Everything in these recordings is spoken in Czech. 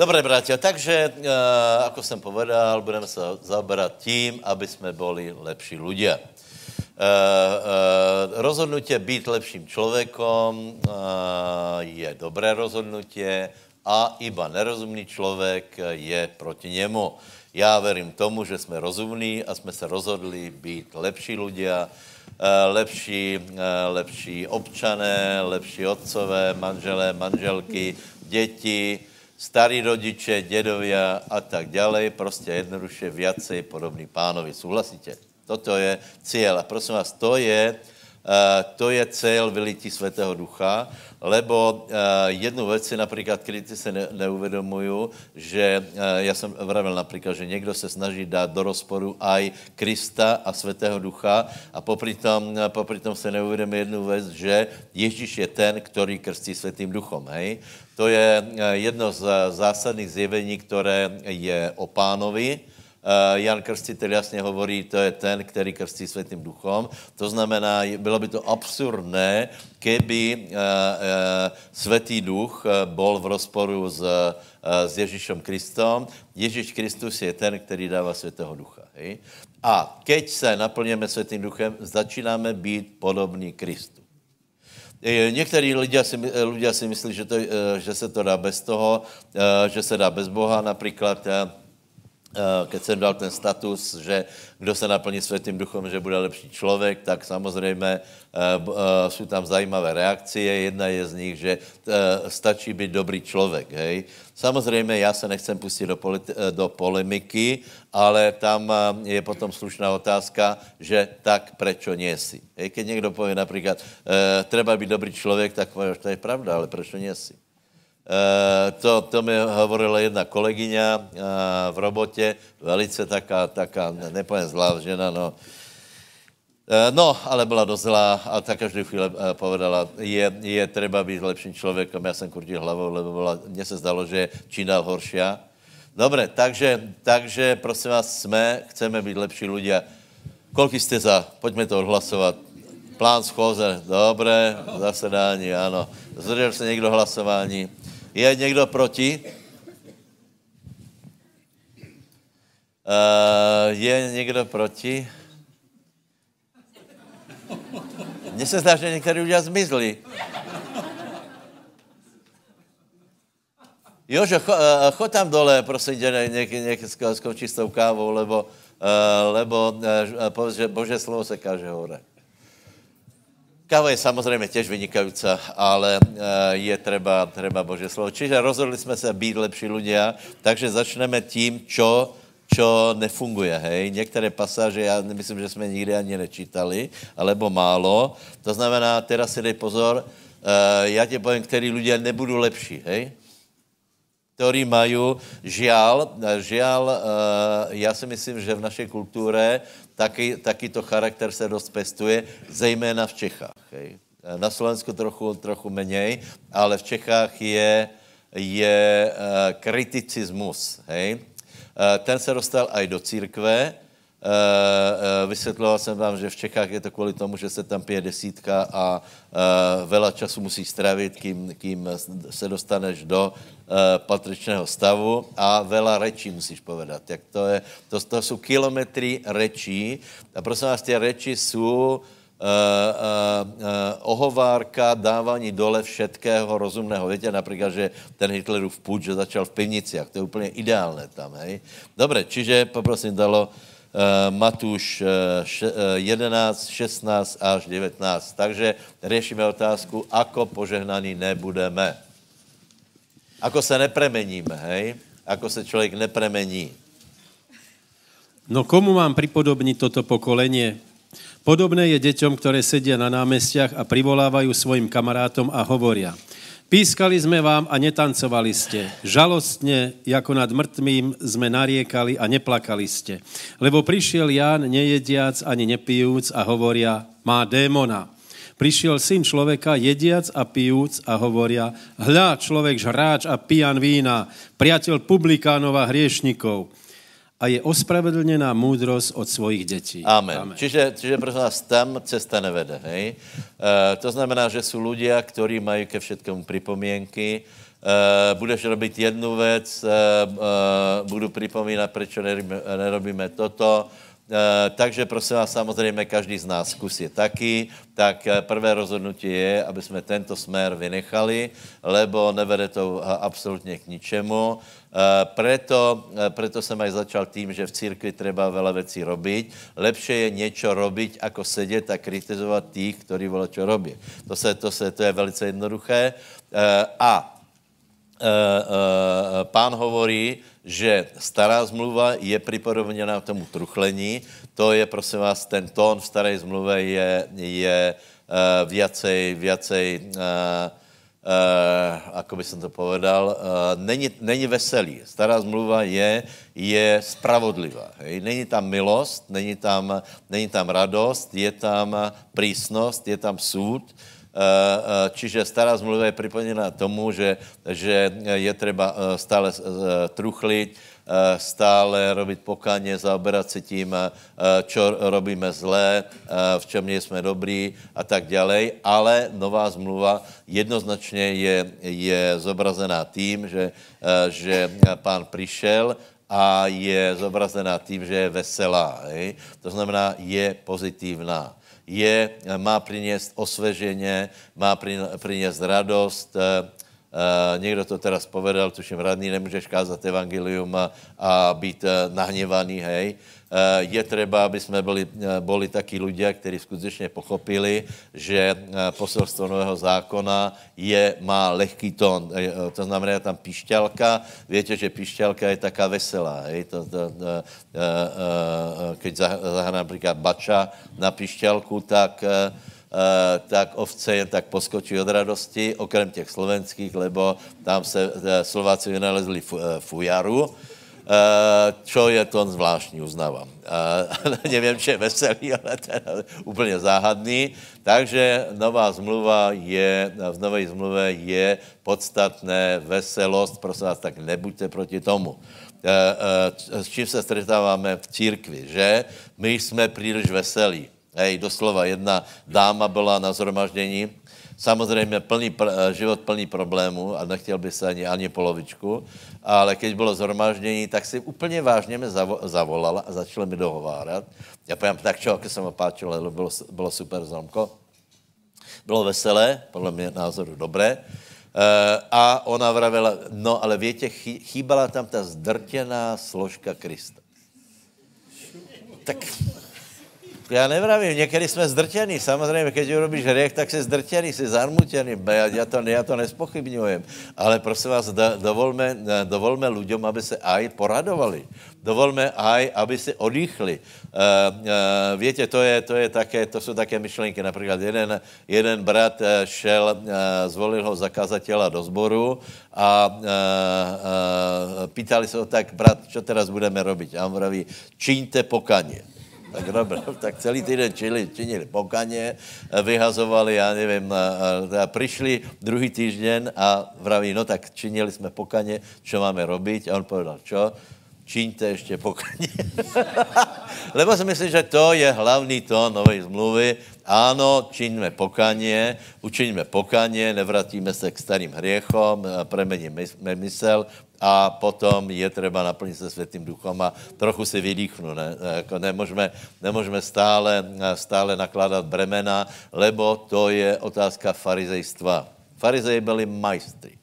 Dobre, bratia, takže, uh, jsem povedal, budeme se zaoberať tím, aby jsme boli lepší ľudia. Uh, uh, rozhodnutie být lepším člověkom uh, je dobré rozhodnutie a iba nerozumný člověk je proti němu. Já verím tomu, že jsme rozumní a jsme se rozhodli být lepší ľudia, lepší, lepší občané, lepší otcové, manželé, manželky, děti, starí rodiče, dědovia a tak dále, prostě jednoduše viacej podobný pánovi. Souhlasíte? Toto je cíl. A prosím vás, to je, uh, to je cíl vylití Svatého Ducha, lebo uh, jednu věc si například kritici se ne, neuvědomují, že uh, já jsem vravil například, že někdo se snaží dát do rozporu aj Krista a Svatého Ducha a popri tom, popri tom se neuvědomí jednu věc, že Ježíš je ten, který krstí Svatým Duchom, hej? To je eh, jedno z zásadných zjevení, které je o pánovi. Eh, Jan Krstitel jasně hovorí, to je ten, který krstí světým duchom. To znamená, bylo by to absurdné, keby eh, světý duch bol v rozporu s, s Ježíšem Kristom. Ježíš Kristus je ten, který dává světého ducha. A keď se naplněme světým duchem, začínáme být podobný Kristu. Někteří lidé si, lidé si myslí, že, to, eh, že se to dá bez toho, eh, že se dá bez Boha. Například, eh, keď jsem dal ten status, že kdo se naplní světým duchom, že bude lepší člověk, tak samozřejmě jsou tam zajímavé reakcie. Jedna je z nich, že stačí být dobrý člověk. Hej? Samozřejmě já se nechcem pustit do, politi- do polemiky, ale tam eh, je potom slušná otázka, že tak prečo nie si. Keď někdo povie například, treba být dobrý člověk, tak to je pravda, ale proč nie? E, to, to mi hovorila jedna kolegyňa e, v robotě, velice taká, taká nepovím zlá žena, no, No, ale byla dost zlá a tak každou chvíli povedala, je, je třeba být lepším člověkem. Já jsem kurtil hlavou, lebo byla, mně se zdalo, že je čím dál horší. Dobre, takže, takže prosím vás, jsme, chceme být lepší ľudia. Koľko jste za? Pojďme to odhlasovat. Plán schůze, dobré, zasedání, ano. Zdržel se někdo hlasování? Je někdo proti? Uh, je někdo proti? Mně se zdá, že některý ľudia zmizli. Jožo, cho, uh, chod tam dole, prosím tě, někdy něk, skončí s tou kávou, lebo, uh, lebo uh, povedz, že Bože slovo se káže hore. Káva je samozřejmě těž vynikající, ale uh, je třeba, třeba Bože slovo. Čiže rozhodli jsme se být lepší ľudia, takže začneme tím, čo, čo nefunguje, hej. Některé pasáže, já myslím, že jsme nikdy ani nečítali, alebo málo. To znamená, teraz si dej pozor, uh, já ti povím, který ľudia nebudou lepší, hej ktorí mají, žial, žial, uh, já si myslím, že v naší kultuře taky, takýto charakter se dost pestuje, zejména v Čechách. Hej. Na Slovensku trochu, trochu menej, ale v Čechách je, je uh, kriticismus. Hej. Uh, ten se dostal aj do církve, vysvětloval jsem vám, že v Čechách je to kvůli tomu, že se tam pije desítka a uh, vela času musíš strávit, kým, kým se dostaneš do patričného stavu a vela rečí musíš povedat. Jak to, je, to, to jsou kilometry rečí a prosím vás, ty reči jsou Uh, uh, uh, ohovárka, dávání dole všetkého rozumného. Víte například, že ten Hitlerův půjč, začal v pivniciach. To je úplně ideálné tam, hej. Dobre, čiže poprosím dalo Eh, Matuš 11, eh, 16 eh, až 19. Takže řešíme otázku, ako požehnaní nebudeme. Ako se nepremeníme, hej? Ako se člověk nepremení. No komu mám pripodobniť toto pokolenie? Podobné je deťom, ktoré sedia na námestiach a privolávajú svojim kamarátom a hovoria – Pískali jsme vám a netancovali jste. Žalostně, jako nad mrtvým, jsme nariekali a neplakali jste. Lebo přišel Ján nejediac ani nepijúc a hovoria, má démona. Přišel syn člověka jediac a pijúc a hovoria, hľa člověk žráč a pijan vína, priateľ publikánov a hriešnikov a je ospravedlněná moudrost od svojich dětí. Amen. Amen. Čiže, čiže prosím vás, tam cesta nevede. Hej? E, to znamená, že jsou ľudia, kteří mají ke všetkému připomienky, Uh, budeš robit jednu věc, uh, uh, budu připomínat, proč nerobíme, nerobíme toto. Uh, takže prosím vás, samozřejmě každý z nás zkusí taky, tak prvé rozhodnutí je, aby jsme tento smer vynechali, lebo nevede to absolutně k ničemu. Uh, preto, jsem aj začal tím, že v církvi treba veľa věcí robiť. Lepše je něco robiť, ako sedět a kritizovat tých, kteří vole čo robí. To, se, to, se, to je velice jednoduché. Uh, a Eh, eh, pán hovorí, že stará zmluva je připodobněna tomu truchlení. To je, prosím vás, ten tón v staré zmluve je, je uh, viacej, viacej uh, uh, ako by som to povedal, uh, není, není veselý. Stará zmluva je, je spravodlivá. Hej? Není tam milost, není tam, není tam radost, je tam prísnost, je tam eh, čiže stará zmluva je připojená tomu, že, že je třeba eh, stále truchlit, stále robiť pokaně, zaoberat se tím, čo robíme zlé, v čem jsme dobrý a tak ďalej, ale nová zmluva jednoznačně je, je zobrazená tím, že, že pán přišel a je zobrazená tím, že je veselá. Hej? To znamená, je pozitivná je, má přinést osvěženě, má přinést radost. Uh, někdo to teraz povedal, tuším, radný, nemůžeš kázat evangelium a, a být uh, nahněvaný, hej. Eh, je třeba, aby jsme byli, eh, byli taky lidé, kteří skutečně pochopili, že eh, poselstvo nového zákona je, má lehký tón. To znamená, tam pišťalka. Víte, že pišťalka je taká veselá. Hej? To, to, to, keď zahrá například bača na pišťalku, tak tak ovce jen tak poskočí od radosti, okrem těch slovenských, lebo tam se Slováci vynalezli fujaru, čo je to zvláštní, uznávám. Uh, nevím, či je veselý, ale teda úplně záhadný. Takže nová zmluva je, v nové zmluve je podstatné veselost, prosím vás, tak nebuďte proti tomu. Uh, s čím se stretáváme v církvi, že? My jsme příliš veselí. Hej, doslova jedna dáma byla na zhromaždění, samozřejmě plný, život plný problémů a nechtěl by se ani, ani polovičku, ale keď bylo zhromaždění, tak si úplně vážně mě zavolala a začala mi dohovárat. Já povím, tak čo, jak se mi páčilo, bylo, bylo super zlomko. Bylo veselé, podle mě názoru dobré. Uh, a ona vravila, no ale větě, chýbala tam ta zdrtěná složka Krista. Tak já nevravím, někdy jsme zdrtění. Samozřejmě, když urobíš hřech, tak jsi zdrtěný, jsi zarmutěný. Já to, já to nespochybňujem. Ale prosím vás, dovolme, dovolme lidem, aby se aj poradovali. Dovolme aj, aby se odýchli. Uh, uh, víte, to, je, to, je také, to jsou také myšlenky. Například jeden, jeden brat eh, šel, zvolil ho zakazatela do sboru a uh, pýtali se ho tak, brat, co teraz budeme robiť? A on vraví, čiňte pokaně. Tak dobré, tak celý týden čili, činili pokaně, vyhazovali, já nevím, a přišli druhý týden a vraví, no tak činili jsme pokaně, co máme robiť? A on povedal, čo? Čiňte ještě pokaně. Lebo si myslím, že to je hlavní tón nové zmluvy. Ano, čiňme pokaně, učiňme pokaně, nevratíme se k starým hriechom, premeníme mysel a potom je třeba naplnit se světým duchom a trochu si vydýchnu. Ne? Jako nemůžeme, nemůžeme stále, stále nakládat bremena, lebo to je otázka farizejstva. Farizeji byli majstri.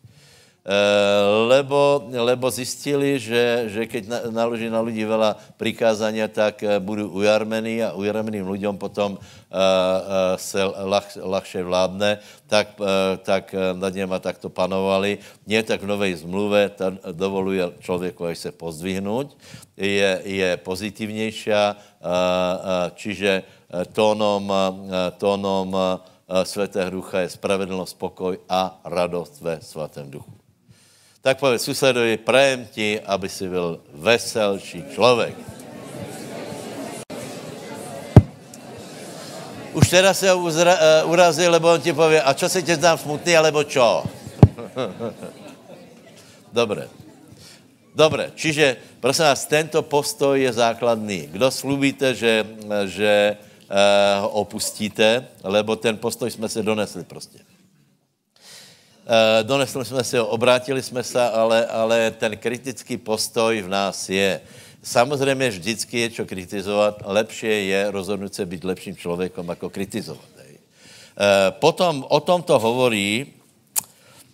Eh, lebo, lebo zjistili, že, že keď naloží na lidi veľa prikázania, tak eh, budou ujarmení a ujarmeným lidem potom uh, se lah, ľahšie vládne, tak, tak nad něma takto panovali. Nie tak v novej zmluve, ta dovoluje člověku aj se pozdvihnout, je, je pozitivnější, čiže tónom, tónom Svetého ducha je spravedlnost, pokoj a radost ve svatém duchu tak povedz susedovi, prajem ti, aby si byl veselší člověk. Už teda se uzra, uh, urazil, lebo on ti pově, a čo se tě znám smutný, alebo čo? Dobré. Dobré, čiže prosím vás, tento postoj je základný. Kdo slubíte, že, že uh, ho opustíte, lebo ten postoj jsme se donesli prostě. Uh, donesli jsme si ho, obrátili jsme se, ale, ale ten kritický postoj v nás je. Samozřejmě vždycky je čo kritizovat, lepší je rozhodnout se být lepším člověkem, jako kritizovat. Hej. Uh, potom o tom to hovorí,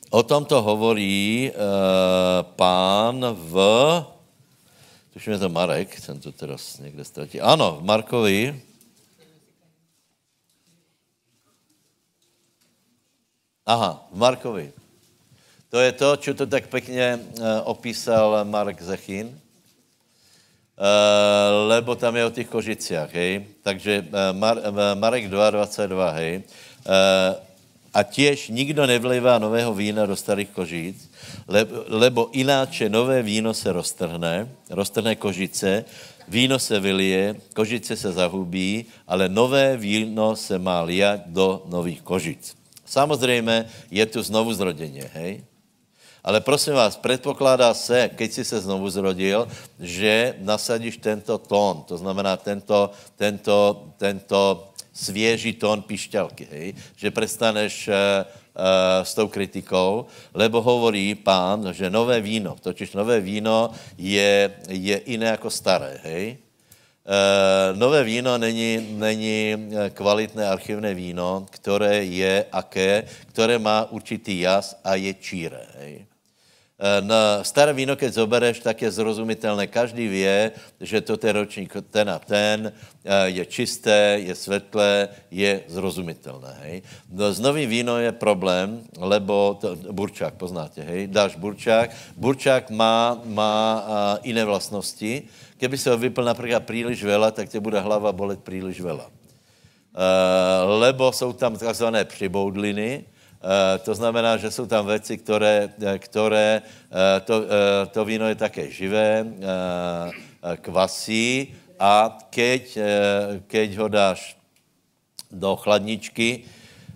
o tom to hovorí uh, pán v, tuším je to Marek, jsem to teraz někde ztratil. Ano, v Markovi, Aha, v Markovi. To je to, čo to tak pěkně uh, opísal Mark Zechin. Uh, lebo tam je o těch kožiciach, hej. Takže uh, Mar, uh, Marek 2.22, hej. A těž nikdo nevlivá nového vína do starých kožíc, lebo, lebo ináče nové víno se roztrhne, roztrhne kožice, víno se vylije, kožice se zahubí, ale nové víno se má liat do nových kožic. Samozřejmě je tu znovu zrodění, hej? Ale prosím vás, předpokládá se, keď jsi se znovu zrodil, že nasadíš tento tón, to znamená tento, tento, tento svěží tón pišťalky, hej? že prestaneš uh, uh, s tou kritikou, lebo hovorí pán, že nové víno, totiž nové víno je, je jiné jako staré, hej? Uh, nové víno není, není eh, kvalitné archivné víno, které je aké, které má určitý jas a je číre. Hej. Uh, na staré víno, keď zobereš, tak je zrozumitelné. Každý ví, že to je ročník ten a ten, je čisté, je svetlé, je zrozumitelné. Hej. No, z novým víno je problém, lebo to, burčák, poznáte, hej? Dáš burčák. Burčák má, má jiné vlastnosti, Keby se ho vypil například příliš vela, tak tě bude hlava bolet příliš vela. Uh, lebo jsou tam takzvané přiboudliny, uh, to znamená, že jsou tam věci, které, které uh, to, uh, to víno je také živé, kvasí a keď, keď ho dáš do chladničky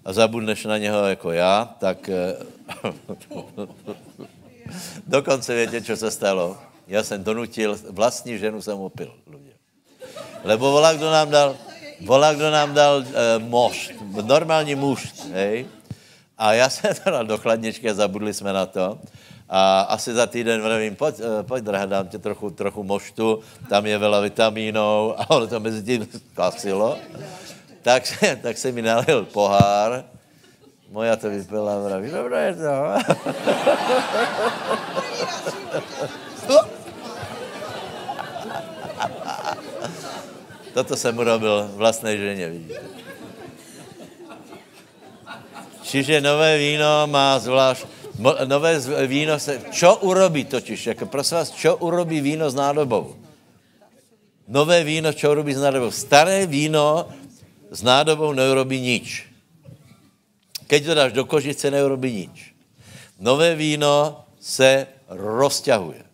a zabudneš na něho jako já, tak dokonce víte, co se stalo? Já jsem donutil, vlastní ženu jsem opil. Ľudia. Lebo volá, kdo nám dal, volá, kdo nám dal e, mošt, normální mušt, hej. A já jsem to dal do chladničky a zabudli jsme na to. A asi za týden vravím, pojď, e, pojď drahá, dám ti trochu, trochu moštu, tam je vela vitamínů a ono to mezi tím klasilo. Tak, se, tak se mi nalil pohár, moja to vypila a vraví, dobré je to. Toto jsem urobil vlastné ženě, vidíte. Čiže nové víno má zvlášť, nové víno se, čo urobí totiž, jako prosím vás, čo urobí víno s nádobou? Nové víno, čo urobí s nádobou? Staré víno s nádobou neurobí nič. Keď to dáš do kožice, neurobí nič. Nové víno se rozťahuje.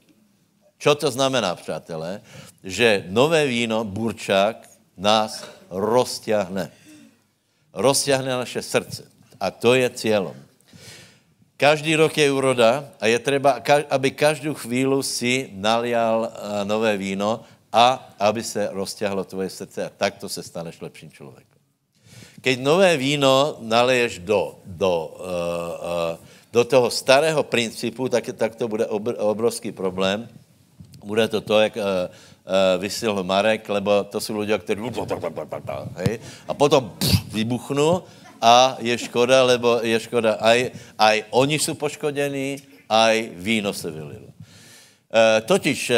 Čo to znamená, přátelé? Že nové víno, burčák, nás rozťahne. Rozťahne naše srdce. A to je cílem. Každý rok je úroda a je třeba, aby každou chvíli si nalial eh, nové víno a aby se rozťahlo tvoje srdce a takto se staneš lepším člověkem. Keď nové víno naleješ do, do, uh, uh, do toho starého principu, tak, tak to bude obrovský problém, bude to to, jak uh, uh, vysil Marek, lebo to jsou lidé, kteří hej, a potom pff, vybuchnu a je škoda, lebo je škoda, aj, aj oni jsou poškodení, aj víno se vylilo. Uh, totiž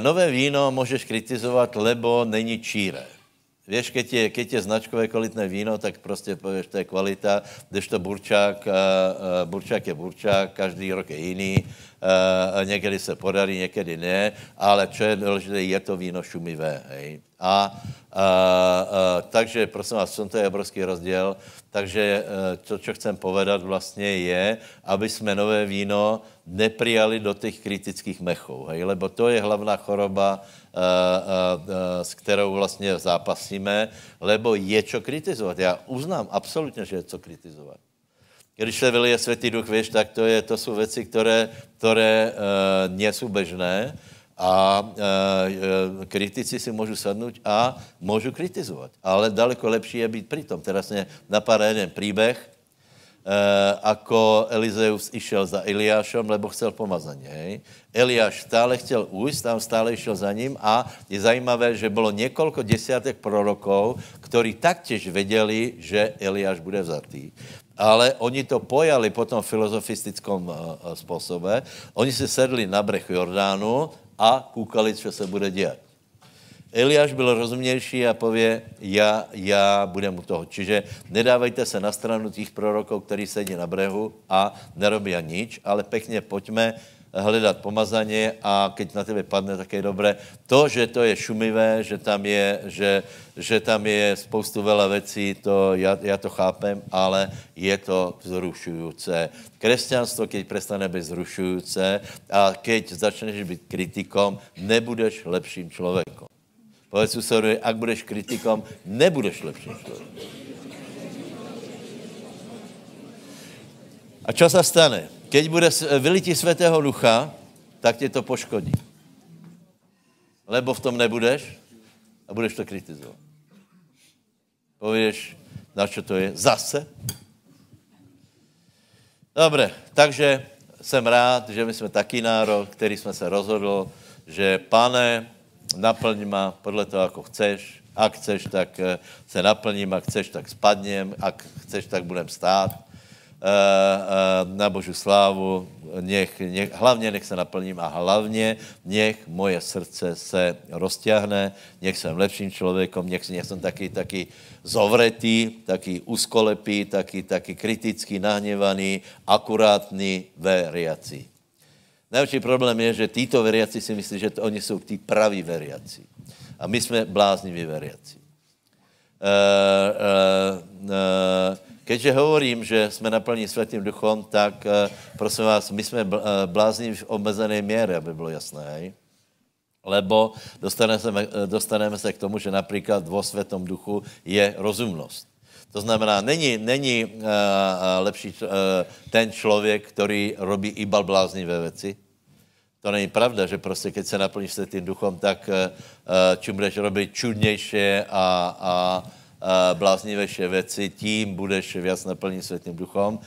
nové víno můžeš kritizovat, lebo není číré. Víš, keď je, keď je značkové kvalitné víno, tak prostě pověš, to je kvalita, když to burčák, uh, burčák je burčák, každý rok je jiný, uh, někdy se podarí, někdy ne, ale co je důležité, je to víno šumivé. Hej. A uh, uh, takže, prosím vás, to je obrovský rozdíl. Takže uh, to, co chcem povedat vlastně je, aby jsme nové víno neprijali do těch kritických mechů, hej, lebo to je hlavná choroba, s kterou vlastně zápasíme, lebo je čo kritizovat. Já uznám absolutně, že je co kritizovat. Když se vylije světý duch, víš, tak to, je, to jsou věci, které, které uh, nejsou bežné a uh, kritici si můžu sadnout a můžu kritizovat. Ale daleko lepší je být přitom. Teraz mě napadá jeden příběh. Ako Elizeus išel za Eliášom, lebo chcel pomazanie. Hej? Eliáš stále chtěl ujít, tam stále išel za ním a je zajímavé, že bylo několik desiatek prorokov, ktorí taktěž věděli, že Eliáš bude vzatý. Ale oni to pojali po tom filozofistickom způsobe. Oni se sedli na brech Jordánu a kúkali, co se bude dělat. Eliáš byl rozumnější a pově, já, já budem u toho. Čiže nedávejte se na stranu těch prorokov, který sedí na brehu a nerobí nič, ale pekně pojďme hledat pomazaně a keď na tebe padne, tak je dobré. To, že to je šumivé, že tam je, že, že tam je spoustu veľa věcí, to já, já to chápem, ale je to vzrušujúce. Kresťanstvo, keď prestane být zrušujúce a keď začneš být kritikom, nebudeš lepším člověkem. Povedz susedovi, ak budeš kritikom, nebudeš lepší člověk. A čo se stane? Keď bude vylití svatého ducha, tak tě to poškodí. Lebo v tom nebudeš a budeš to kritizovat. Pověš, na čo to je? Zase? Dobre, takže jsem rád, že my jsme taký národ, který jsme se rozhodl, že pane, naplň ma podle toho, ako chceš. Ak chceš, tak eh, se naplním, ak chceš, tak spadnem, ak chceš, tak budem stát eh, eh, na Božu slávu. Nech, nech, hlavně nech se naplním a hlavně nech moje srdce se rozťahne, nech jsem lepším člověkom, nech, nech jsem taky, taky zovretý, taky úskolepý, taky, taky kritický, nahněvaný, akurátný, veriací. Největší problém je, že títo veriaci si myslí, že to, oni jsou tí praví veriaci. A my jsme blázniví veriaci. Uh, uh, uh, keďže hovorím, že jsme naplní světým duchom, tak prosím vás, my jsme blázni v omezené míře, aby bylo jasné. Hej? Lebo dostaneme se, dostaneme se k tomu, že například vo světom duchu je rozumnost. To znamená, není, není uh, lepší uh, ten člověk, který robí iba bláznivé věci, to není pravda, že prostě, keď se naplníš se tím duchom, tak uh, čím budeš robit čudnější a, a bláznivější věci, tím budeš víc naplní světým duchom. Uh,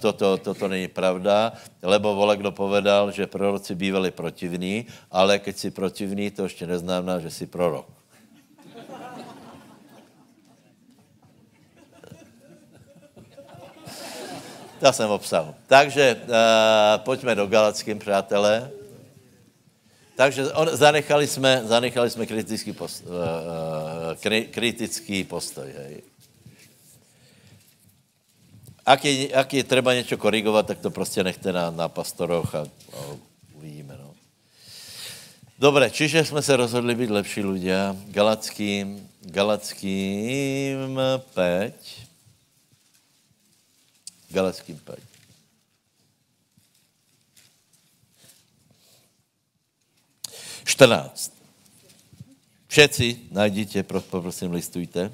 toto, toto není pravda, lebo vole, kdo povedal, že proroci bývali protivní, ale keď si protivný, to ještě neznamená, že jsi prorok. Já jsem obsal. Takže uh, pojďme do Galackým, přátelé. Takže on, zanechali jsme, zanechali jsme kritický, post, uh, kri, kritický postoj. Hej. Ak je, ak je třeba něco korigovat, tak to prostě nechte na, na pastoroch a, a uvidíme. No. Dobre, čiže jsme se rozhodli být lepší ľudia. Galackým, Galackým 5. Galackým 5. Čtrnáct. Všetci najdíte, prosím, listujte.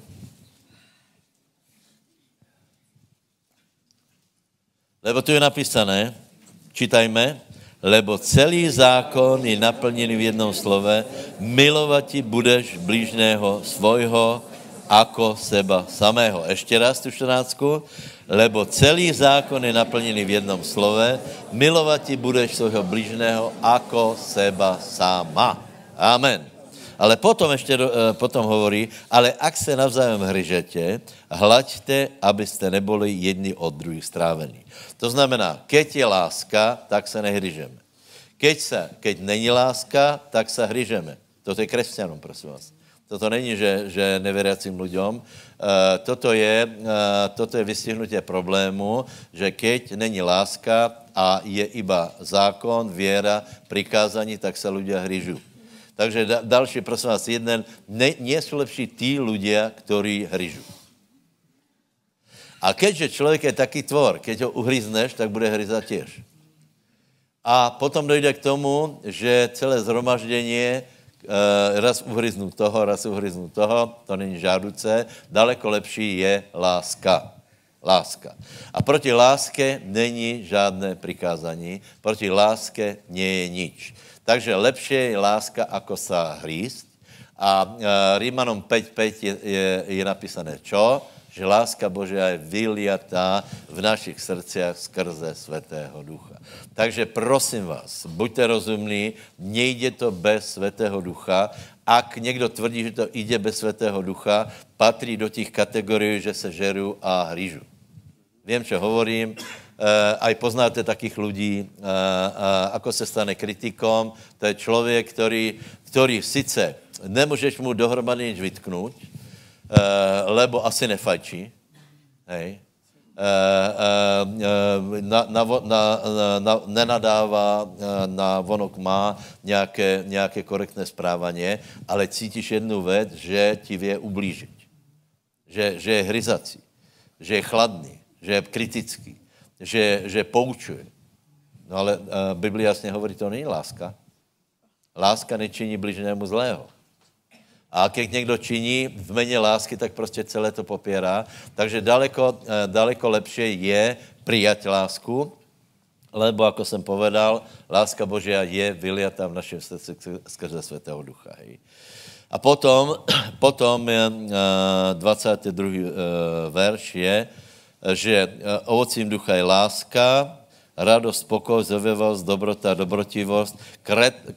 Lebo tu je napísané, čítajme, lebo celý zákon je naplněný v jednom slove, milovati budeš blížného svojho ako seba samého. Ještě raz tu 14 lebo celý zákon je naplněný v jednom slove, milovat ti budeš svého blížného jako seba sama. Amen. Ale potom ještě eh, potom hovorí, ale ak se navzájem hryžete, hlaďte, abyste neboli jedni od druhých strávení. To znamená, keď je láska, tak se nehryžeme. Keď, se, keď není láska, tak se hryžeme. To je křesťanom, prosím vás. Toto není, že, že neveriacím ľuďom. E, toto, je, e, toto je vystihnutie problému, že keď není láska a je iba zákon, věra, prikázání, tak se ľudia hryžu. Takže da, další, prosím vás, jeden, ne, nie jsou lepší tí ľudia, ktorí hryžu. A keďže člověk je taký tvor, keď ho uhryzneš, tak bude hryzat těž. A potom dojde k tomu, že celé zhromaždění raz uhryznu toho, raz uhryznu toho, to není žádouce. Daleko lepší je láska. Láska. A proti láske není žádné prikázání, proti láske nie je nič. Takže lepší je láska, ako sa hríst. A uh, Rímanom 5.5 je, je, je napísané čo? Že láska Božia je vyliatá v našich srdciach skrze Svetého Ducha. Takže prosím vás, buďte rozumní, nejde to bez Svetého Ducha. Ak někdo tvrdí, že to jde bez Svetého Ducha, patří do těch kategorií, že se žeru a hryžu. Vím, čo hovorím, Uh, aj poznáte takých ľudí, uh, uh, ako se stane kritikom. To je člověk, který, který sice nemůžeš mu dohromady nič vytknout, lebo asi nefajčí, hej, na, na, na, na, nenadává, na vonok má nějaké, nějaké korektné správanie, ale cítíš jednu věc, že ti vě ublížit. Že, že je hryzací, že je chladný, že je kritický že, že poučuje. No ale Biblia jasně hovorí, to není láska. Láska nečiní bližnému zlého. A když někdo činí v meně lásky, tak prostě celé to popírá. Takže daleko, uh, daleko lepší je přijat lásku, lebo, jako jsem povedal, láska Božia je vyliatá v našem srdci skrze Svatého Ducha. A potom, potom je, uh, 22. Uh, verš je, že eh, ovocím ducha je láska, radost, pokoj, zvěvost, dobrota, dobrotivost,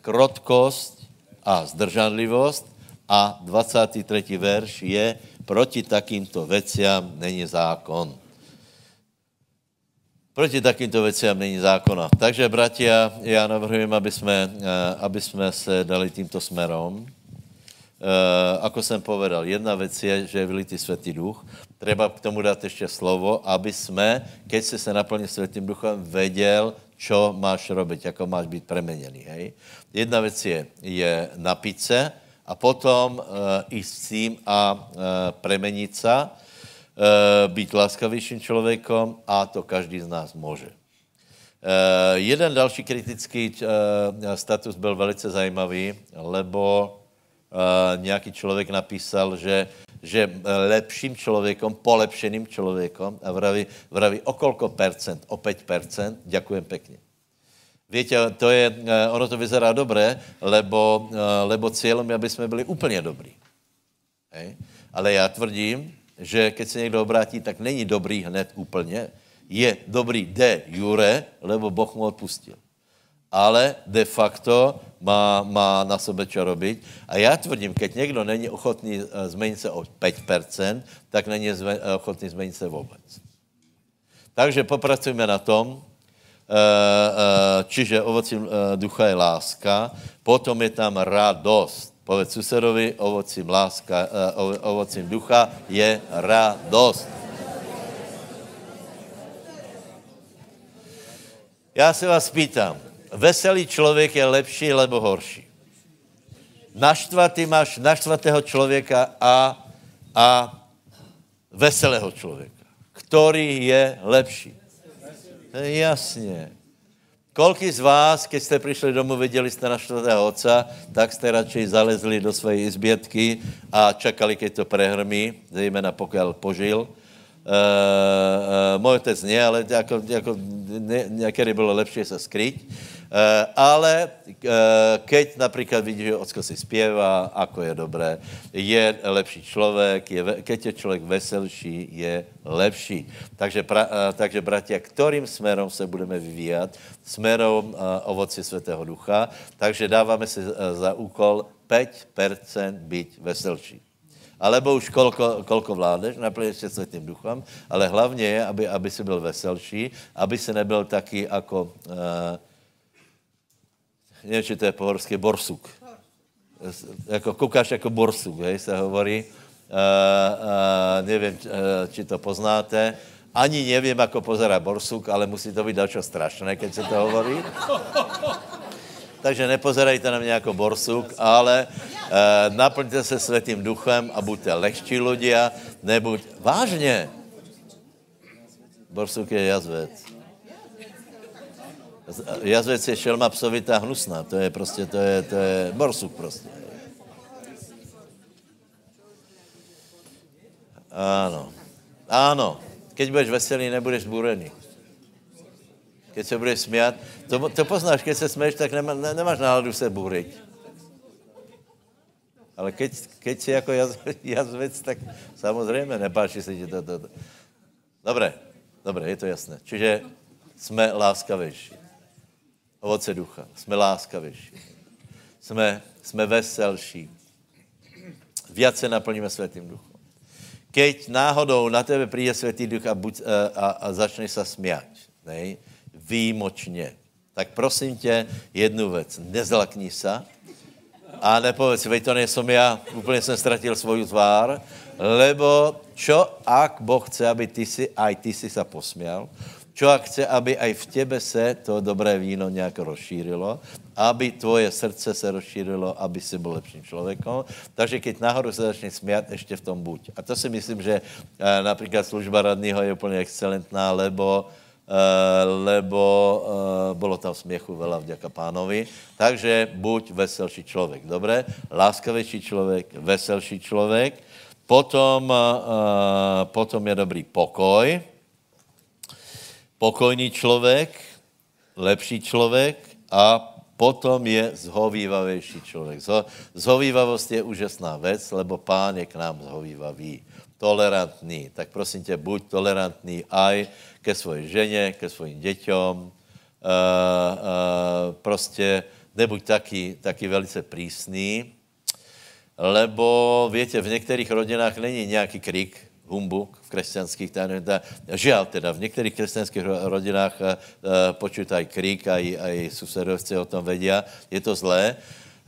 krotkost a zdržanlivost. A 23. verš je, proti takýmto veciam není zákon. Proti takýmto veciam není zákona. Takže, bratia, já navrhujem, aby jsme, eh, aby jsme se dali tímto smerom. Uh, ako jsem povedal, jedna věc je, že je vylitý světý duch. Treba k tomu dát ještě slovo, aby jsme, keď se se naplní světým duchem, věděl, čo máš robiť, jako máš být preměněný. Hej? Jedna věc je, je napít se a potom uh, i s tím a uh, premenit se, uh, být láskavějším člověkom a to každý z nás může. Uh, jeden další kritický uh, status byl velice zajímavý, lebo uh, nějaký člověk napísal, že, že lepším člověkom, polepšeným člověkom, a vraví, vraví o kolko percent, o 5 percent, děkujem pěkně. Víte, to je, ono to vyzerá dobré, lebo, lebo cílem je, aby jsme byli úplně dobrý. Hej? Ale já tvrdím, že keď se někdo obrátí, tak není dobrý hned úplně. Je dobrý de jure, lebo Boh mu odpustil ale de facto má, má na sebe čo robiť. A já tvrdím, keď někdo není ochotný eh, změnit se o 5%, tak není eh, ochotný změnit se vůbec. Takže popracujeme na tom, eh, čiže ovocím ducha je láska, potom je tam radost. Povedz susedovi, ovocím, láska, ovocím ducha je radost. Já se vás pýtam, veselý člověk je lepší, nebo horší. Naštvatý máš naštvatého člověka a, a veselého člověka. Který je lepší? Jasně. Kolky z vás, když jste přišli domů, viděli jste naštvatého otca, tak jste radši zalezli do své izbětky a čekali, keď to prehrmí, zejména pokud požil. Uh, uh, můj otec ne, ale jako, jako ne, někdy bylo lepší se skryť. Eh, ale eh, keď například vidíš, že ocko si zpěvá, ako je dobré, je lepší člověk, je, keď je člověk veselší, je lepší. Takže, pra, eh, takže bratia, kterým směrem se budeme vyvíjat? Směrem ovoci Svatého Ducha. Takže dáváme si za úkol 5% být veselší alebo už kolko, kolko vládeš, naplňuješ se světým duchem, ale hlavně je, aby, aby si byl veselší, aby se nebyl taky jako uh, nevím, či to je pohorský borsuk. Jako koukáš jako borsuk, hej, se hovorí. Uh, uh, nevím, či to poznáte. Ani nevím, jako pozera borsuk, ale musí to být další strašné, keď se to hovorí. Takže nepozerajte na mě jako borsuk, ale uh, naplňte se světým duchem a buďte lehčí ľudia, nebuď vážně. Borsuk je jazvec. Jazvec je šelma psovitá hnusná. To je prostě, to je, to je borsuk prostě. Ano. Ano. Keď budeš veselý, nebudeš zbúrený. Keď se budeš smět, to, to poznáš, keď se smeješ, tak nemá, ne, nemáš náladu se bůřit. Ale keď, keď si jako jaz, jazvec, tak samozřejmě nepáči se ti to, to, to. Dobré, dobré, je to jasné. Čiže jsme láskavější. Ovoce ducha. Jsme láskavější. Jsme, jsme veselší. Viac se naplníme světým duchom. Keď náhodou na tebe přijde světý duch a, buď, a, a, a začne se smět, nej? Výjimočně, tak prosím tě jednu věc. Nezlakni se, a nepovedz, veď to nejsem já, úplně jsem ztratil svou tvár, lebo čo, ak Boh chce, aby ty si, aj ty si se posměl, čo ak chce, aby aj v tebe se to dobré víno nějak rozšířilo, aby tvoje srdce se rozšířilo, aby si byl lepším člověkem. Takže keď náhodou se začne smět, ještě v tom buď. A to si myslím, že eh, například služba radního je úplně excelentná, lebo lebo uh, bylo tam směchu vela vďaka pánovi. Takže buď veselší člověk, dobré? Láskavější člověk, veselší člověk. Potom, uh, potom je dobrý pokoj. Pokojný člověk, lepší člověk a potom je zhovývavější člověk. Zhovývavost je úžasná věc, lebo pán je k nám zhovývavý tolerantní. Tak prosím tě, buď tolerantní aj ke svojej ženě, ke svojim děťom. Uh, uh, prostě nebuď taky, taky velice prísný, lebo, větě, v některých rodinách není nějaký krik, humbuk v křesťanských, žiaľ teda, v některých křesťanských rodinách uh, počítají krik, a i susedovci o tom vedia, je to zlé,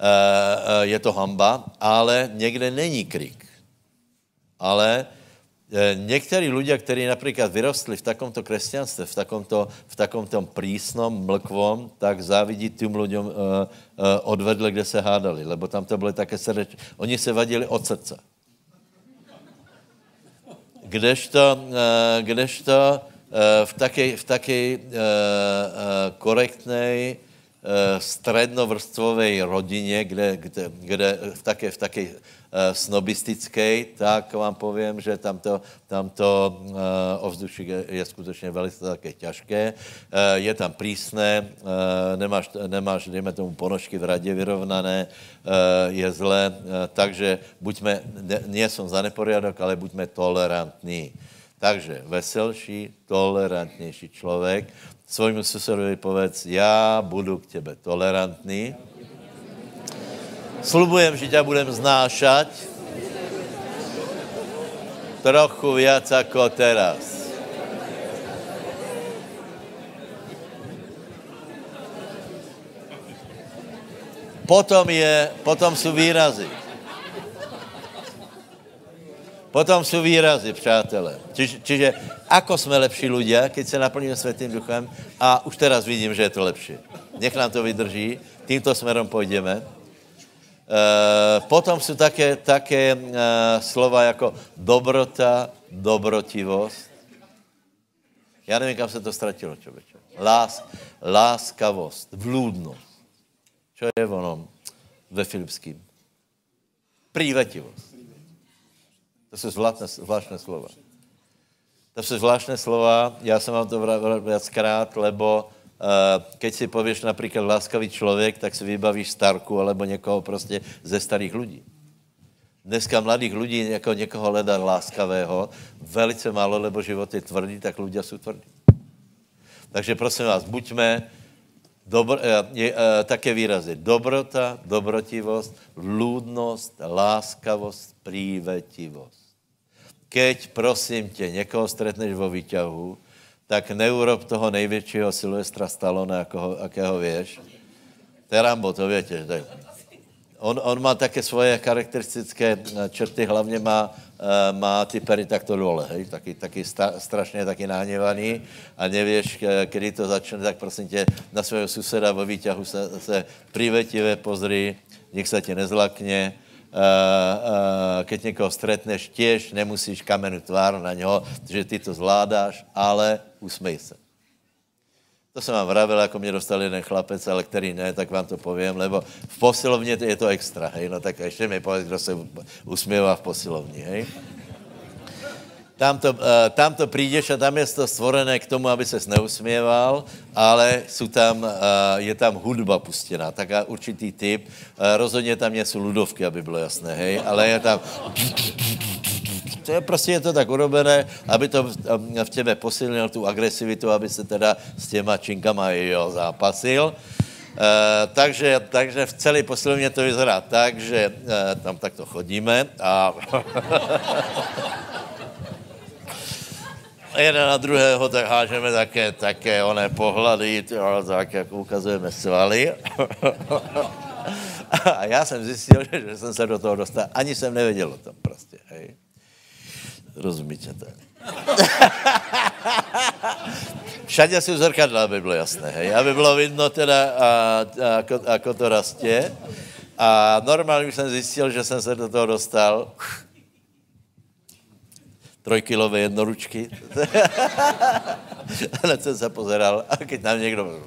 uh, je to hamba, ale někde není krik ale někteří lidé, kteří například vyrostli v takomto křesťanství, v takomto, v takomto prísnom, mlkvom, tak závidí tím lidem uh, uh, odvedle, kde se hádali, lebo tam to byly také srdeč. Oni se vadili od srdce. Kdežto, uh, kdežto uh, v také, v uh, korektnej, uh, strednovrstvovej rodině, kde, kde, kde v také, v také Eh, snobistický, tak vám povím, že tamto, tamto uh, ovzduší je, je skutečně velice také těžké. Je tam prísné, uh, nemáš, nemáš, dejme tomu, ponožky v radě vyrovnané, je zlé, takže buďme, ne, nie som za neporiadok, ale buďme tolerantní. Takže veselší, tolerantnější člověk. Svojmu susedovi povedz, já budu k tebe tolerantní, Slubujem, že ťa budem znášať trochu viac ako teraz. Potom, je, potom jsou výrazy. Potom jsou výrazy, přátelé. Čiže, čiže ako jsme lepší ľudia, keď se naplníme Světým duchem a už teraz vidím, že je to lepší. Nech nám to vydrží, tímto směrem půjdeme. Eh, potom jsou také, také uh, slova jako dobrota, dobrotivost. Já nevím, kam se to ztratilo, člověče. Lás, láskavost, vlúdnost. Čo je ono ve Filipským? Prívetivost. To jsou zvláštné, zvláštné slova. To jsou zvláštné slova, já jsem vám to viackrát, lebo Eh, keď si pověš například láskavý člověk, tak si vybavíš Starku alebo někoho prostě ze starých lidí. Dneska mladých lidí jako někoho hledat láskavého velice málo, lebo život je tvrdý, tak lidé jsou tvrdí. Takže prosím vás, buďme dobro, eh, je, je, také výrazy. Dobrota, dobrotivost, vlúdnost, láskavost, prívetivost. Keď, prosím tě, někoho stretneš vo výťahu, tak neurob toho největšího Silvestra Stallone, jako, jakého věš. To je Rambo, to větě. On, on má také svoje charakteristické eh, črty, hlavně má, uh, má ty pery takto dole, hej? Taky, taky sta, strašně taky náněvaný a nevíš, kdy to začne, tak prosím tě, na svého suseda ve výťahu se, se privetivě pozri, nech se tě nezlakně, uh, keď někoho stretneš, těž nemusíš kamenu tvár na něho, že ty to zvládáš, ale usmej se. To jsem vám vravil, jako mě dostal jeden chlapec, ale který ne, tak vám to povím, lebo v posilovně je to extra, hej, no tak ještě mi povedz, kdo se usměvá v posilovně, hej. Tam to, uh, tam to přijdeš a tam je to stvorené k tomu, aby se neusmieval, ale jsou tam, uh, je tam hudba pustěná, tak určitý typ. Uh, rozhodně tam jsou ludovky, aby bylo jasné, hej, ale je tam... To je prostě je to tak urobené, aby to v těbe posilnil tu agresivitu, aby se teda s těma činkama jo, zápasil. Uh, takže, takže v celé posilovně to vyzerá tak, že uh, tam takto chodíme a jeden na druhého tak hážeme také, také oné pohlady, tak jak ukazujeme svaly. A já jsem zjistil, že jsem se do toho dostal. Ani jsem nevěděl o tom prostě. Hej. Rozumíte to? Všade jsou zrkadla, aby bylo jasné, hej. Aby bylo vidno teda, a, a, ako, to rastě. A normálně jsem zjistil, že jsem se do toho dostal trojkilové jednoručky. Hned jsem se pozeral a když nám někdo...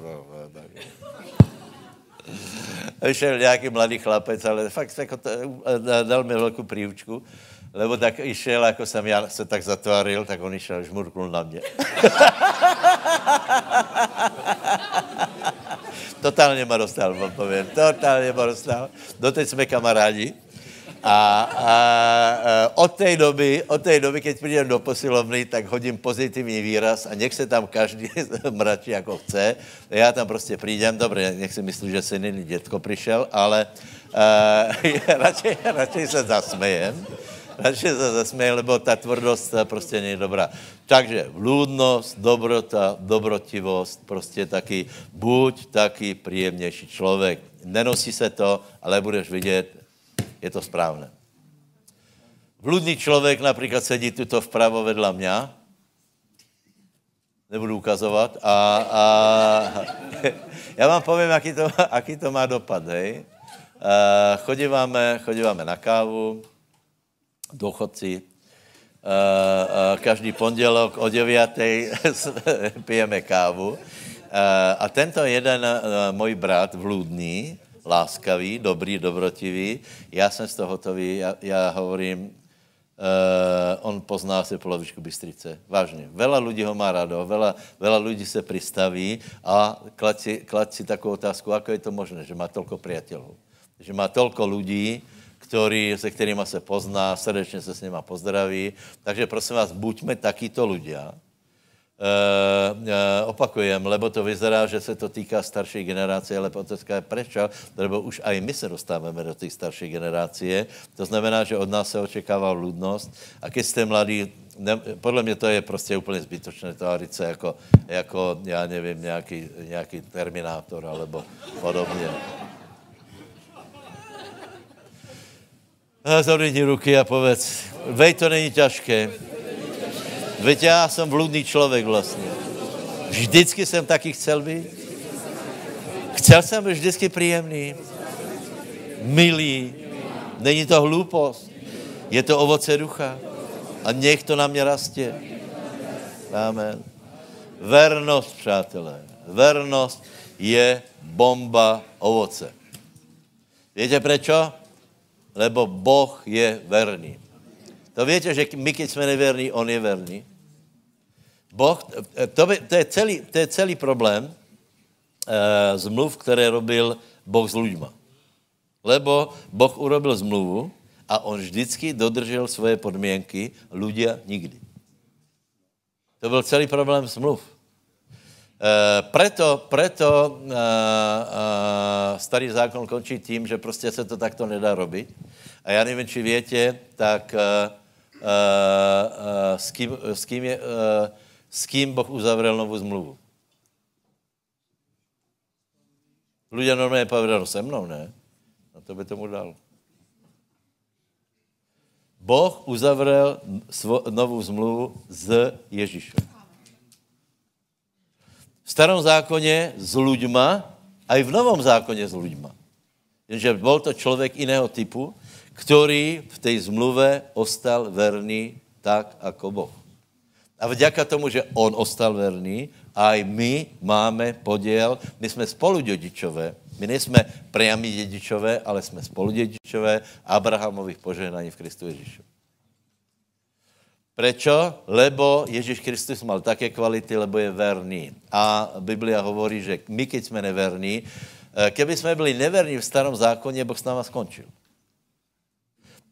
Vyšel nějaký mladý chlapec, ale fakt jako to, dal mi velkou příučku, lebo tak išel, jako jsem já se tak zatváril, tak on išel, žmurknul na mě. Totálně ma dostal, vám povím. Totálně ma dostal. Doteď jsme kamarádi. A, a, a od té doby, od té doby, keď přijdem do posilovny, tak hodím pozitivní výraz a nech se tam každý mračí, jako chce. Já tam prostě přijdem, dobře, nech si myslí, že se jiný dětko přišel, ale uh, radši, radši se zasmejem. Radši se zasmejem, lebo ta tvrdost prostě není dobrá. Takže vlúdnost, dobrota, dobrotivost, prostě taky, buď taky příjemnější člověk. Nenosí se to, ale budeš vidět, je to správné. Vludný člověk například sedí tuto vpravo vedle mě, nebudu ukazovat, a, a já vám povím, jaký to, jaký to má dopad, hej. Chodíváme, chodíváme na kávu, dochodci, každý pondělok o 9. pijeme kávu. A tento jeden můj brat, vludný, láskavý, dobrý, dobrotivý. Já jsem z toho hotový, já, já hovorím, uh, on pozná si polovičku Bystrice. Vážně. Vela lidí ho má rado, vela, vela lidí se pristaví a klad si, klad si takovou otázku, ako je to možné, že má tolko přátelů. Že má tolko lidí, který, se kterými se pozná, srdečně se s nima pozdraví. Takže prosím vás, buďme takýto ľudia, opakujem, lebo to vyzerá, že se to týká starší generace, ale otázka je prečo, lebo už aj my se dostáváme do té starší generácie. To znamená, že od nás se očekává ludnost a když jste mladý, ne, podle mě to je prostě úplně zbytočné tvářit se jako, jako, já nevím, nějaký, nějaký terminátor alebo podobně. Zhodni ruky a povedz, vej, to není těžké. Veď já jsem bludný člověk vlastně. Vždycky jsem taky chcel být. Chcel jsem být vždycky příjemný, milý. Není to hloupost. Je to ovoce ducha. A nech to na mě rastě. Amen. Vernost, přátelé. Vernost je bomba ovoce. Víte prečo? Lebo Boh je verný. To víte, že my, když jsme nevěrní, on je verný. Boh, to, by, to, je, celý, to je celý problém e, zmluv, které robil Boh s lidma. Lebo Boh urobil zmluvu a on vždycky dodržel svoje podmínky, ľudia nikdy. To byl celý problém zmluv. E, preto preto e, e, starý zákon končí tím, že prostě se to takto nedá robit. A já nevím, či větě, tak e, uh, s, kým, s, kým je, uh, s kým Boh uzavřel novou zmluvu. Lidé normálně povedali, se mnou, ne? A to by tomu dal. Boh uzavřel novou zmluvu s Ježíšem. V starom zákoně s ľuďma, a i v novom zákoně s ľuďma. Jenže byl to člověk jiného typu, který v té zmluve ostal verný tak, jako Boh. A vďaka tomu, že on ostal verný, aj my máme podiel, my jsme spolu dědičové, my nejsme priami dědičové, ale jsme spolu dědičové Abrahamových požehnání v Kristu Ježíšu. Prečo? Lebo Ježíš Kristus mal také kvality, lebo je verný. A Biblia hovorí, že my, keď jsme neverní, eh, keby jsme byli neverní v starom zákoně, Boh s náma skončil.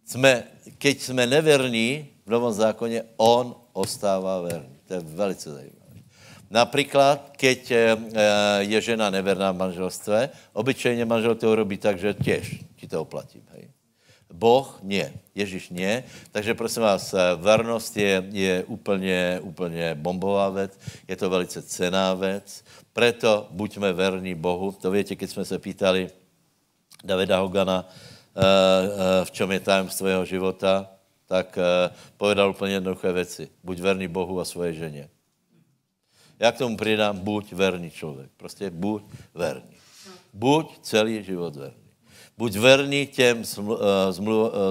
Jsme, keď jsme neverní v novom zákoně, On ostává verný. To je velice zajímavé. Například, keď eh, je žena neverná v manželstve, obyčejně manžel to urobí tak, že těž ti to oplatím. Hej. Boh nie, Ježíš nie. Takže prosím vás, eh, vernost je, je úplně, úplně bombová věc, je to velice cená věc, preto buďme verní Bohu. To víte, když jsme se pýtali Davida Hogana, eh, v čem je tajemstvo jeho života, tak povedal úplně jednoduché věci. Buď verný Bohu a svoje ženě. Já k tomu přidám, buď verný člověk. Prostě buď verný. Buď celý život verný. Buď verný těm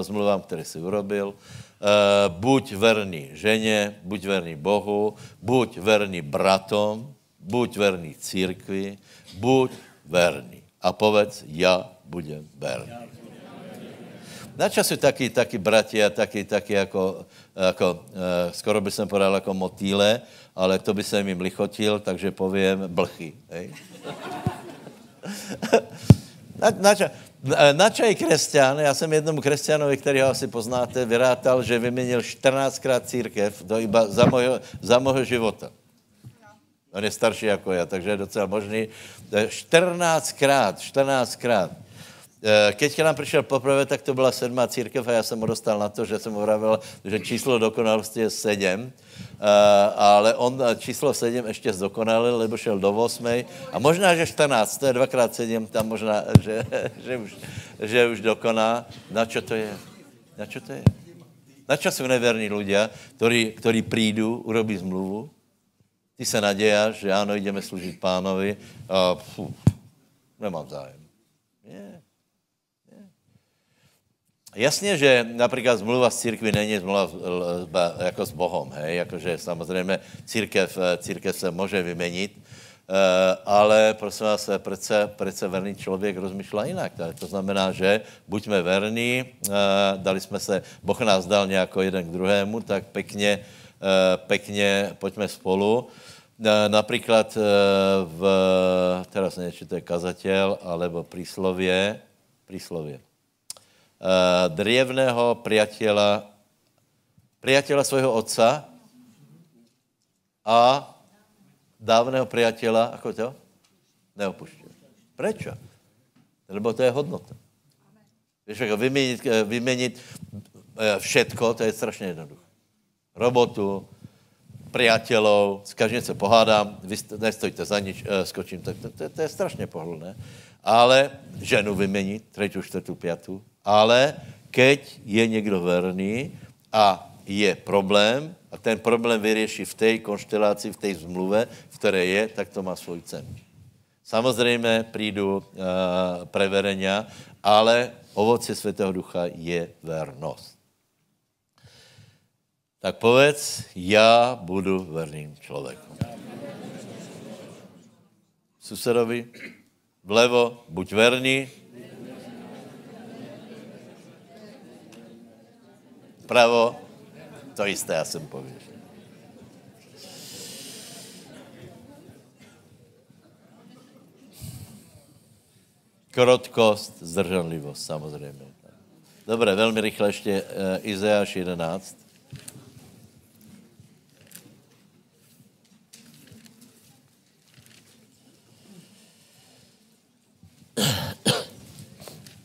zmluvám, eh, které si urobil, eh, buď verný ženě, buď verný Bohu, buď verný bratom, buď verný církvi, buď verný. A povedz, já budem verný. Na času taky, taky bratia, taky, taky jako, jako uh, skoro by jsem podal jako motýle, ale to by se jim lichotil, takže povím blchy. Hej? na, na, Načaj křesťan, já jsem jednomu křesťanovi, který ho asi poznáte, vyrátal, že vyměnil 14krát církev, to iba za mojho, za mojho života. On je starší jako já, takže je docela možný. 14krát, 14krát. Eh, keď k nám přišel poprvé, tak to byla sedmá církev a já jsem mu dostal na to, že jsem mu vravil, že číslo dokonalosti je sedm, eh, ale on číslo sedm ještě zdokonalil, lebo šel do osmej a možná, že 14, to je dvakrát sedm, tam možná, že, že, už, že už dokoná. Na čo to je? Na čo to je? Na čo jsou neverní ľudia, ktorí, ktorí prídu, urobí zmluvu, ty se nadějáš, že ano, jdeme služit pánovi a fú, nemám zájem. Nie. Jasně, že například zmluva s církví není zmluva jako s Bohem, hej, jakože samozřejmě církev, církev se může vyměnit, eh, ale prosím vás, přece, přece verný člověk rozmýšlá jinak. To znamená, že buďme verní, eh, dali jsme se, Boh nás dal nějako jeden k druhému, tak pekně, eh, pekně pojďme spolu. Například v, teraz je kazatel, alebo príslově, príslově. Eh, drevného priateľa, priateľa svojho otca a dávného priateľa, ako to? Neopušťuje. Prečo? Lebo to je hodnota. Víš, jako vyměnit, eh, vyměnit eh, všetko, to je strašně jednoduché. Robotu, priateľov, s každým se pohádám, vy nestojíte za nič, skočím, tak to, to, to je strašně pohodlné. Ale ženu vyměnit, třetí, čtvrtou, pětou, ale keď je někdo verný a je problém a ten problém vyřeší v té konštelaci, v té zmluve, v které je, tak to má svůj cenu. Samozřejmě přijdu uh, preverenia, ale ovoce Světého Ducha je vernost. Tak povedz, já budu verným člověkem. Susedovi, vlevo, buď verný, Pravo, to jisté, já jsem pověděl. Krotkost, zdržanlivost, samozřejmě. Dobré, velmi rychle ještě uh, Izajáš 11.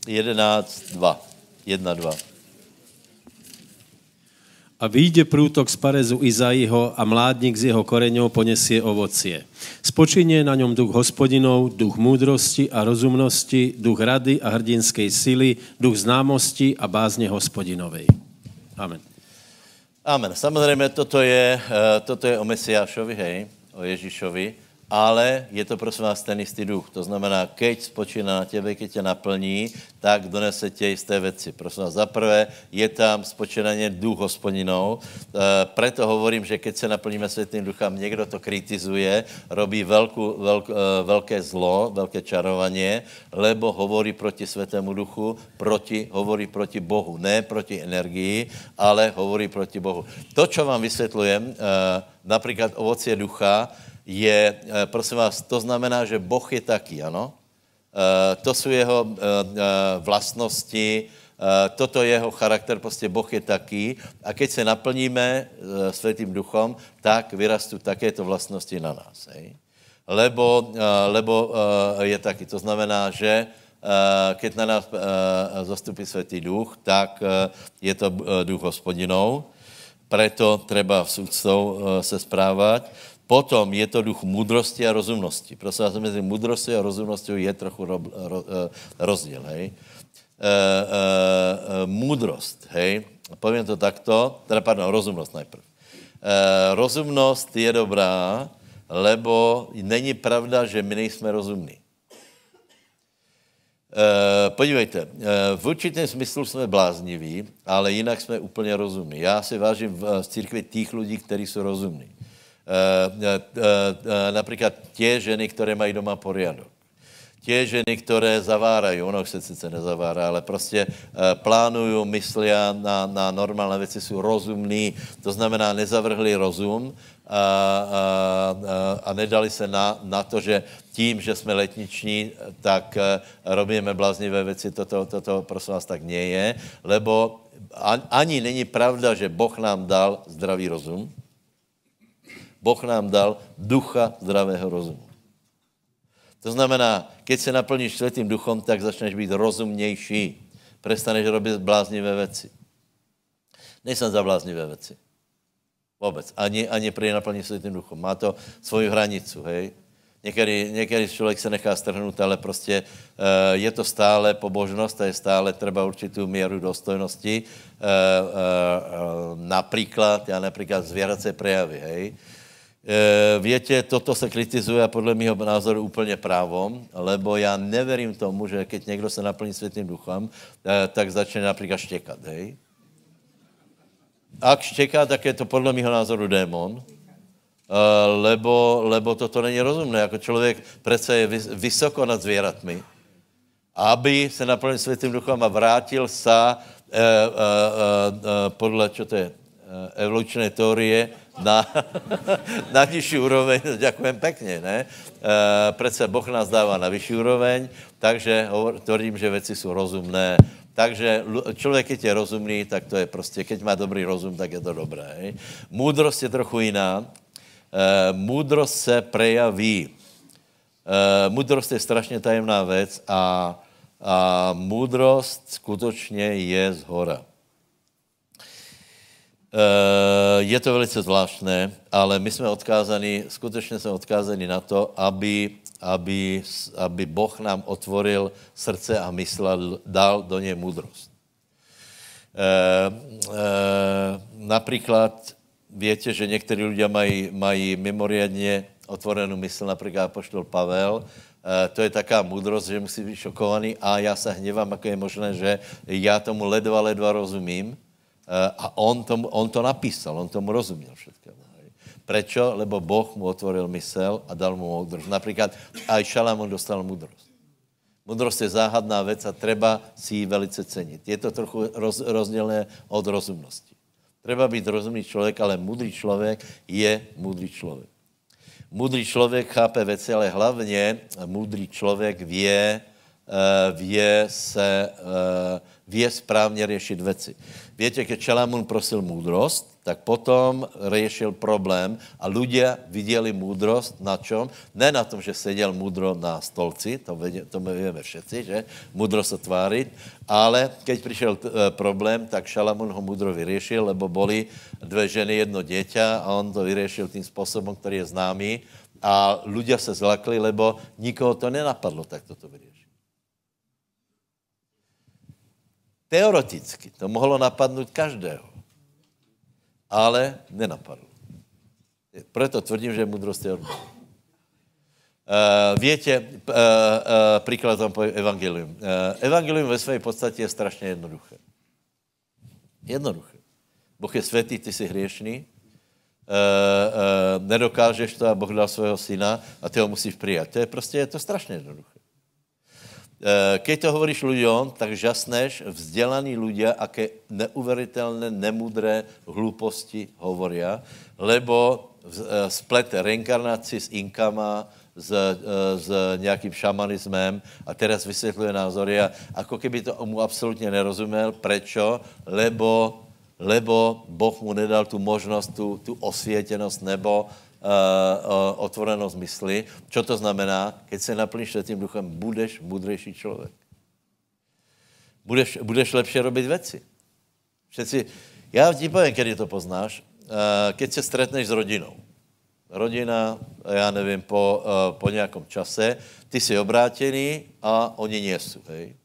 Jedenáct, dva. Jedna, dva. A výjde prútok z parezu Izaiho a mládník z jeho koreňou ponesie ovocie. Spočinie na ňom duch hospodinov, duch múdrosti a rozumnosti, duch rady a hrdinskej sily, duch známosti a bázně hospodinovej. Amen. Amen. Samozřejmě toto je, eh, toto je o Mesiášovi, hej, o Ježíšovi. Ale je to prosím vás ten istý duch. To znamená, keď spočíná na tebe, keď tě naplní, tak donese tě jisté věci. Prosím vás, za prvé je tam spočínaně duch hospodinou. E, preto hovorím, že keď se naplníme světým duchem, někdo to kritizuje, robí velkou, velk, e, velké zlo, velké čarovanie, lebo hovorí proti světému duchu, proti, hovorí proti Bohu. Ne proti energii, ale hovorí proti Bohu. To, čo vám vysvětlujem, e, například ovocie ducha, je, eh, prosím vás, to znamená, že Boh je taký, ano? Eh, to jsou jeho eh, vlastnosti, toto je jeho charakter, prostě Boh je taký. A keď se naplníme světým duchom, tak vyrastou takéto vlastnosti na nás. Hej? Lebo, lebo je taky. To znamená, že keď na nás zastupí světý duch, tak je to duch hospodinou. Preto treba v súdstou se správat. Potom je to duch mudrosti a rozumnosti. Prosím vás, mezi mudrostí a rozumností je trochu ro, ro, eh, rozdíl, hej. E, e, e, mudrost, hej, povím to takto, teda pardon, rozumnost najprv. E, rozumnost je dobrá, lebo není pravda, že my nejsme rozumní. E, podívejte, v určitém smyslu jsme blázniví, ale jinak jsme úplně rozumní. Já si vážím v církvi těch lidí, kteří jsou rozumní. Eh, eh, eh, například tě ženy, které mají doma poriadok. Tě ženy, které zavárají, ono se sice nezavárá, ale prostě plánují, myslí na, na normální věci, jsou rozumní, to znamená, nezavrhli rozum a, a, a nedali se na, na to, že tím, že jsme letniční, tak robíme bláznivé věci, toto, toto prosím vás tak nie je, lebo ani není pravda, že Boh nám dal zdravý rozum, Boh nám dal ducha zdravého rozumu. To znamená, keď se naplníš světým duchom, tak začneš být rozumnější. Prestaneš robit bláznivé věci. Nejsem za bláznivé věci. Vůbec. Ani, ani při naplní světým duchom. Má to svoji hranicu, hej. Někdy, někdy člověk se nechá strhnout, ale prostě uh, je to stále pobožnost a je stále třeba určitou míru dostojnosti. Uh, uh, například, já například zvěrace prejavy, hej. Eh, větě, toto se kritizuje podle mého názoru úplně právom, lebo já neverím tomu, že keď někdo se naplní světým duchem, eh, tak začne například štěkat, hej? Ak štěká, tak je to podle mého názoru démon, eh, lebo, lebo toto není rozumné. Jako člověk přece je vysoko nad zvěratmi, aby se naplnil světým duchem a vrátil se podle, čo to je, evolučné teorie, na, na nižší úroveň, ďakujem pekně, ne? E, přece Boh nás dává na vyšší úroveň, takže tvrdím, že věci jsou rozumné. Takže člověk, keď je rozumný, tak to je prostě, keď má dobrý rozum, tak je to dobré. Můdrost je trochu jiná. E, můdrost se prejaví. Můdrost je strašně tajemná věc a, a můdrost skutečně je z hora. Eh, je to velice zvláštné, ale my jsme odkázaní, skutečně jsme odkázaní na to, aby, aby, aby Boh nám otvoril srdce a mysl, dal do něj moudrost. E, e, například víte, že někteří lidé mají, mají mimoriadně otvorenou mysl, například poštol Pavel, to je taká moudrost, že musí být šokovaný a já se hněvám, jak je možné, že já tomu ledva, ledva rozumím, a on, tomu, on to napísal, on tomu rozuměl všetkému. Prečo? Lebo Boh mu otvoril mysel a dal mu moudrost. Například aj Šalamón dostal moudrost. Moudrost je záhadná věc a treba si ji velice cenit. Je to trochu roz, rozdělené od rozumnosti. Treba být rozumný člověk, ale mudrý člověk je mudrý člověk. Mudrý člověk chápe věci, ale hlavně mudrý člověk vě, eh, vě se, eh, vě správně řešit věci. Víte, když Šalamún prosil moudrost, tak potom řešil problém a lidé viděli moudrost na čem? Ne na tom, že seděl moudro na stolci, to, vědě, to my víme všetci, že? Moudrost tvářit, ale keď přišel t- e, problém, tak Šalamún ho moudro vyřešil, lebo boli dvě ženy, jedno dieťa a on to vyřešil tím způsobem, který je známý a ľudia se zlakli, lebo nikoho to nenapadlo tak toto vyřešit. Teoreticky to mohlo napadnout každého. Ale nenapadlo. Proto tvrdím, že moudrost je odborná. Uh, viete, uh, uh, príklad vám poviem evangelium. Uh, evangelium ve své podstatě je strašně jednoduché. Jednoduché. Boh je světý, ty jsi hriešný, uh, uh, nedokážeš to a Boh dal svého syna a ty ho musíš přijat. To je prostě, je to strašně jednoduché. Uh, keď to hovoríš ľuďom, tak žasneš, vzdělaní ľudia, aké neuveritelné, nemudré hluposti hovoria, lebo uh, splet reinkarnaci s inkama, s, eh, s nějakým šamanismem a teraz vysvětluje názory a ako keby to mu absolutně nerozuměl. Prečo? Lebo, lebo Boh mu nedal tu možnost, tu, tu osvětěnost nebo otvorenost mysli. Čo to znamená? Keď se naplníš tím duchem, budeš mudrejší člověk. Budeš, budeš lepší robit věci. Všetci, já ti povím, kdy to poznáš, uh, keď se stretneš s rodinou rodina, já nevím, po, uh, po nějakom čase, ty jsi obrátěný a oni nejsou, hej.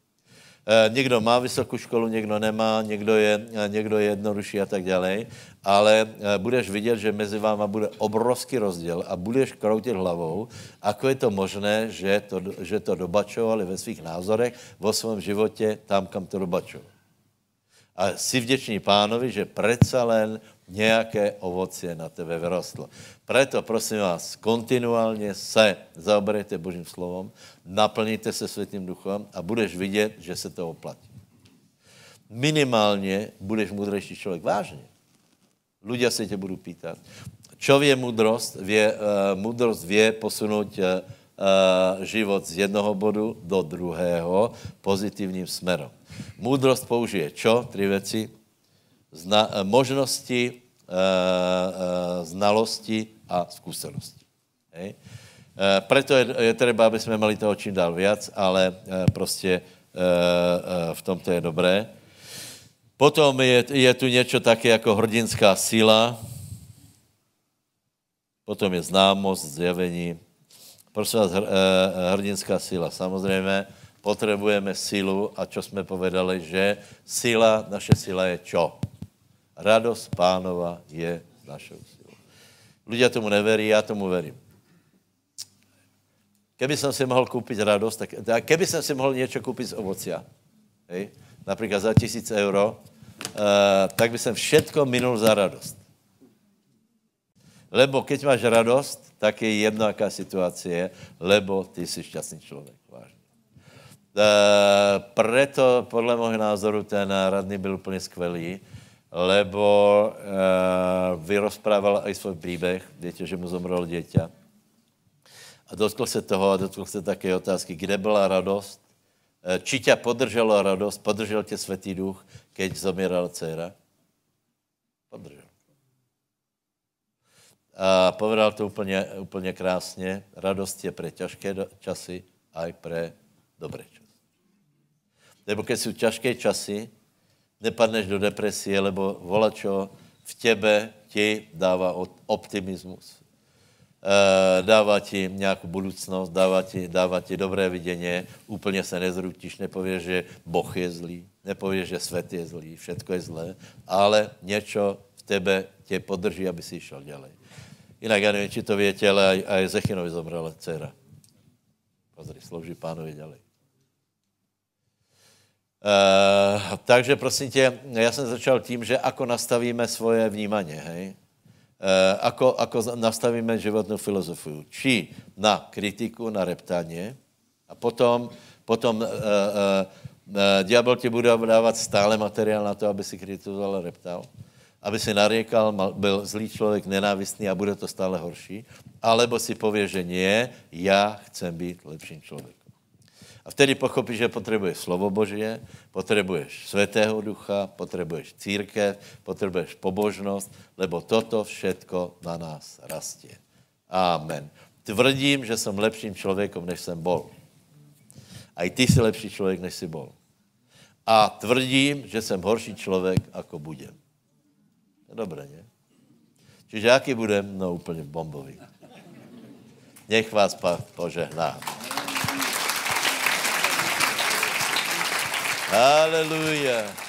Uh, někdo má vysokou školu, někdo nemá, někdo je, uh, někdo je jednodušší a tak dále, ale uh, budeš vidět, že mezi váma bude obrovský rozdíl a budeš kroutit hlavou, ako je to možné, že to, že to dobačovali ve svých názorech, vo svém životě tam, kam to dobačovali. A si vděčný pánovi, že predsa len nějaké ovocie na tebe vyrostlo. Proto prosím vás, kontinuálně se zaoberejte Božím slovom, naplníte se Světým duchem a budeš vidět, že se to oplatí. Minimálně budeš mudrejší člověk. Vážně. Ľudia se tě budou pýtat. Čo je mudrost? Vě, uh, mudrost vě posunout uh, život z jednoho bodu do druhého pozitivním směrem. Mudrost použije čo? Tři věci zna, eh, možnosti, e, e, znalosti a zkušenosti. Hej. E, preto je, je třeba, aby jsme mali toho čím dál viac, ale e, prostě e, e, v tomto je dobré. Potom je, je tu něco také jako hrdinská síla, potom je známost, zjevení. Prosím vás, hrdinská síla. Samozřejmě potřebujeme sílu a čo jsme povedali, že síla, naše síla je čo? Radost pánova je našou silou. Ľudia tomu neverí, já tomu verím. Keby jsem si mohl koupit radost, tak, tak keby jsem si mohl něco koupit z ovocia, hej, například za tisíc euro, uh, tak by jsem všetko minul za radost. Lebo keď máš radost, tak je jedno, jaká situace je, lebo ty jsi šťastný člověk. Vážně. Uh, preto, podle mého názoru, ten radný byl úplně skvělý, lebo uh, vyrozprával aj svůj příběh, víte, že mu zomrelo dieťa. A dotkl se toho a dotkl se také otázky, kde byla radost, uh, či tě podržela radost, podržel tě Světý duch, keď zomírala dcera? Podržel. A povedal to úplně, úplně krásně, radost je pre těžké časy, a i pre dobré časy. Nebo keď jsou těžké časy, nepadneš do depresie, lebo volačo v těbe ti dává optimismus. E, dává ti nějakou budoucnost, dává ti, dává ti dobré vidění, úplně se nezrutíš, nepověš, že Boh je zlý, nepověš, že svět je zlý, všetko je zlé, ale něco v tebe tě podrží, aby si šel dělej. Jinak já nevím, či to větě, ale aj, aj Zechinovi zomrela dcera. Pozri, slouží pánovi dělej. Uh, takže prosím tě, já jsem začal tím, že ako nastavíme svoje vnímání, hej? Uh, ako, ako nastavíme životnou filozofii. Či na kritiku, na reptání a potom, potom uh, uh, uh, diabol ti bude dávat stále materiál na to, aby si kritizoval a reptal, aby si nariekal, mal, byl zlý člověk, nenávistný a bude to stále horší, alebo si pově, že nie, já chcem být lepším člověkem. A vtedy pochopíš, že potřebuješ slovo Božie, potřebuješ svatého ducha, potřebuješ církev, potřebuješ pobožnost, lebo toto všetko na nás rastě. Amen. Tvrdím, že jsem lepším člověkem, než jsem bol. A i ty jsi lepší člověk, než jsi bol. A tvrdím, že jsem horší člověk, ako budem. Dobré, ne? Čiže jaký budem? No úplně bombový. Nech vás pa požehná. Aleluia.